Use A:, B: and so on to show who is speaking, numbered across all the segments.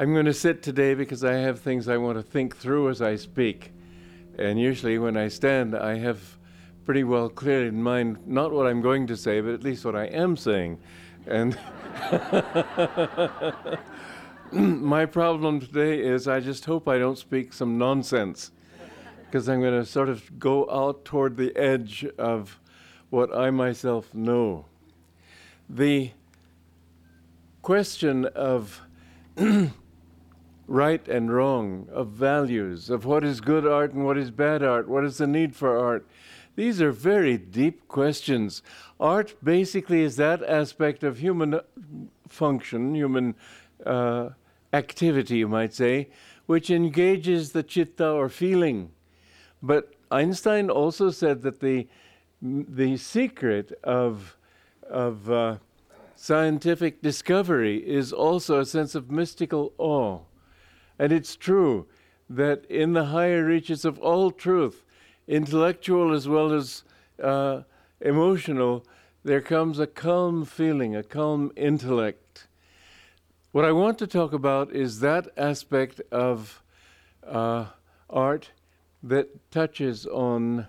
A: I'm going to sit today because I have things I want to think through as I speak. And usually when I stand, I have pretty well clear in mind not what I'm going to say, but at least what I am saying. And my problem today is I just hope I don't speak some nonsense because I'm going to sort of go out toward the edge of what I myself know. The question of right and wrong, of values, of what is good art and what is bad art, what is the need for art. These are very deep questions. Art basically is that aspect of human function, human uh, activity, you might say, which engages the chitta or feeling. But Einstein also said that the, the secret of, of uh, scientific discovery is also a sense of mystical awe. And it's true that in the higher reaches of all truth, intellectual as well as uh, emotional, there comes a calm feeling, a calm intellect. What I want to talk about is that aspect of uh, art that touches on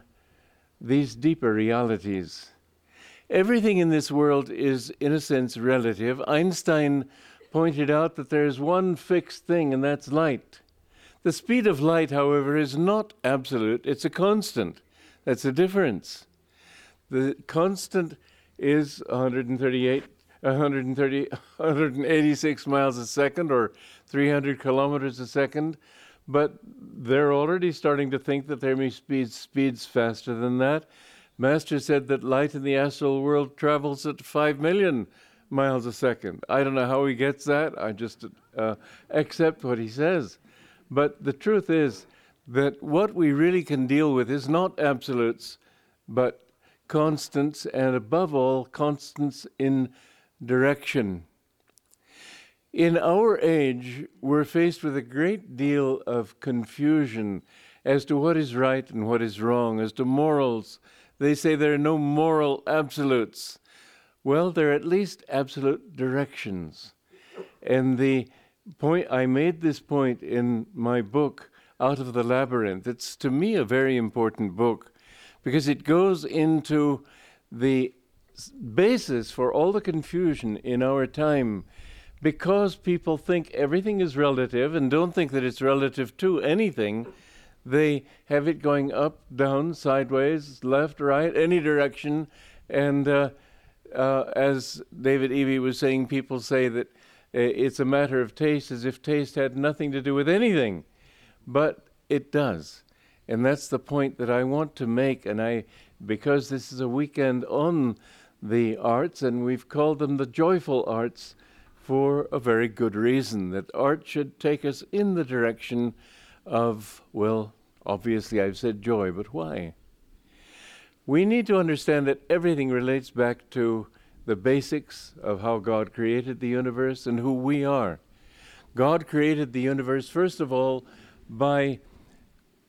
A: these deeper realities. Everything in this world is, in a sense, relative. Einstein pointed out that there is one fixed thing, and that's light. The speed of light, however, is not absolute, it's a constant. That's the difference. The constant is 138, 130, 186 miles a second or 300 kilometers a second, but they're already starting to think that there may be speeds faster than that. Master said that light in the astral world travels at 5 million miles a second. I don't know how he gets that. I just uh, accept what he says. But the truth is that what we really can deal with is not absolutes, but constants, and above all, constants in direction. In our age, we're faced with a great deal of confusion as to what is right and what is wrong, as to morals. They say there are no moral absolutes. Well, there are at least absolute directions. And the point, I made this point in my book, Out of the Labyrinth. It's to me a very important book because it goes into the basis for all the confusion in our time because people think everything is relative and don't think that it's relative to anything. They have it going up, down, sideways, left, right, any direction, and uh, uh, as David Evie was saying, people say that uh, it's a matter of taste as if taste had nothing to do with anything. But it does. And that's the point that I want to make. And I, because this is a weekend on the arts, and we've called them the joyful arts for a very good reason that art should take us in the direction of, well, obviously I've said joy, but why? We need to understand that everything relates back to the basics of how God created the universe and who we are. God created the universe, first of all, by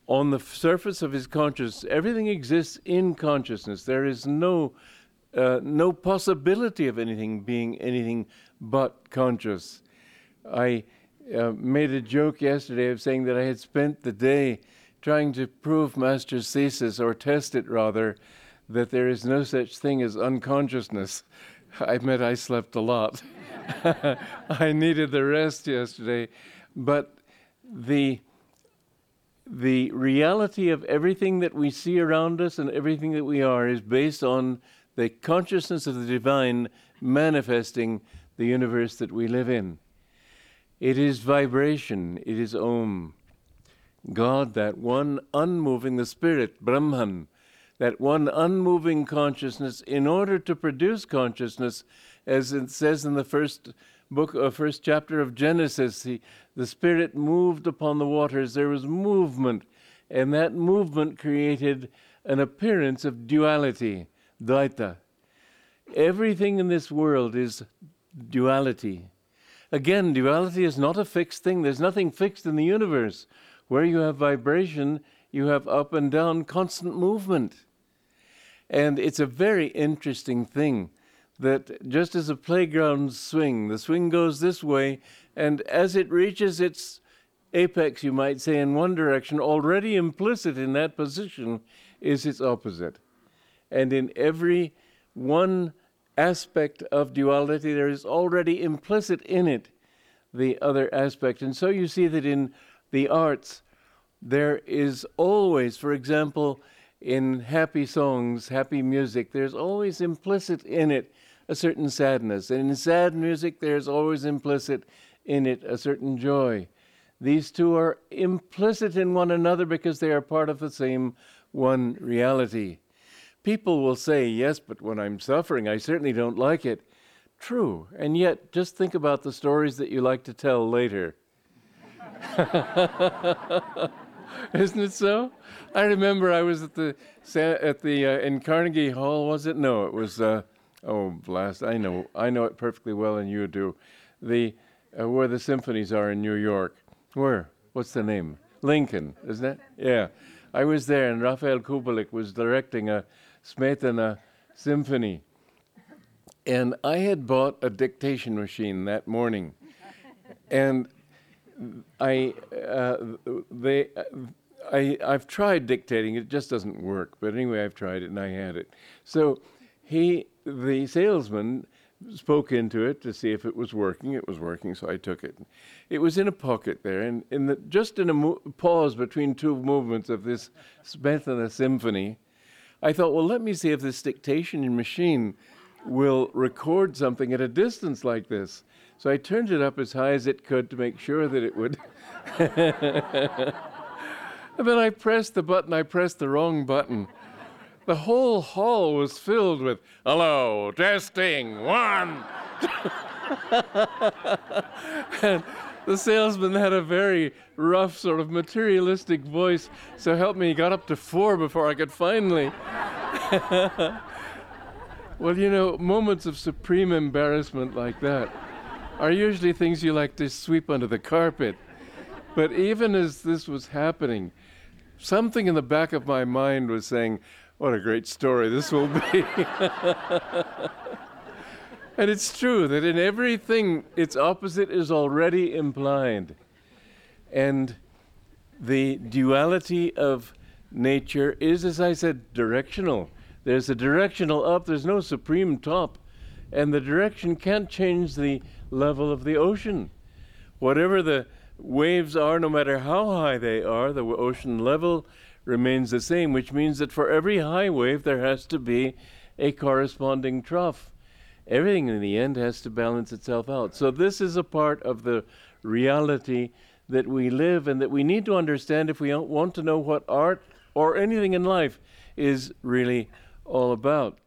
A: on the surface of his consciousness. Everything exists in consciousness. There is no uh, no possibility of anything being anything but conscious. I uh, made a joke yesterday of saying that I had spent the day trying to prove Master's thesis, or test it rather, that there is no such thing as unconsciousness. I admit I slept a lot. I needed the rest yesterday. But the, the reality of everything that we see around us and everything that we are is based on the consciousness of the divine manifesting the universe that we live in. It is vibration, it is Om. God, that one unmoving, the Spirit, Brahman, that one unmoving consciousness, in order to produce consciousness, as it says in the first book, uh, first chapter of Genesis, the, the Spirit moved upon the waters. There was movement, and that movement created an appearance of duality, Dvaita. Everything in this world is duality. Again, duality is not a fixed thing. There's nothing fixed in the universe. Where you have vibration, you have up and down constant movement. And it's a very interesting thing that just as a playground swing, the swing goes this way And as it reaches its apex, you might say, in one direction, already implicit in that position is its opposite. And in every one aspect of duality, there is already implicit in it the other aspect. And so you see that in the arts, there is always, for example, in happy songs, happy music, there's always implicit in it a certain sadness. And in sad music, there's always implicit in it a certain joy. These two are implicit in one another because they are part of the same one reality. People will say, Yes, but when I'm suffering, I certainly don't like it. True. And yet, just think about the stories that you like to tell later. Isn't it so? I remember I was at the at the uh, in Carnegie Hall. Was it? No, it was. Uh, oh, blast! I know. I know it perfectly well, and you do. The uh, where the symphonies are in New York. Where? What's the name? Lincoln, isn't it? Yeah. I was there, and Rafael Kubelik was directing a Smetana symphony. And I had bought a dictation machine that morning. and I, uh, they, uh, I, I've tried dictating. It just doesn't work. But anyway, I've tried it, and I had it. So he, the salesman, spoke into it to see if it was working. It was working, so I took it. It was in a pocket there, and in the, just in a mo- pause between two movements of this Smetana symphony, I thought, well, let me see if this dictation machine will record something at a distance like this. So I turned it up as high as it could to make sure that it would. and then I pressed the button, I pressed the wrong button. The whole hall was filled with, hello, testing, one. and the salesman had a very rough, sort of materialistic voice. So help me, he got up to four before I could finally. well, you know, moments of supreme embarrassment like that are usually things you like to sweep under the carpet. But even as this was happening, something in the back of my mind was saying, What a great story this will be. and it's true that in everything, its opposite is already implied. And the duality of nature is, as I said, directional. There's a directional up, there's no supreme top. And the direction can't change the level of the ocean. Whatever the waves are, no matter how high they are, the ocean level remains the same, which means that for every high wave, there has to be a corresponding trough. Everything in the end has to balance itself out. So, this is a part of the reality that we live and that we need to understand if we want to know what art or anything in life is really all about.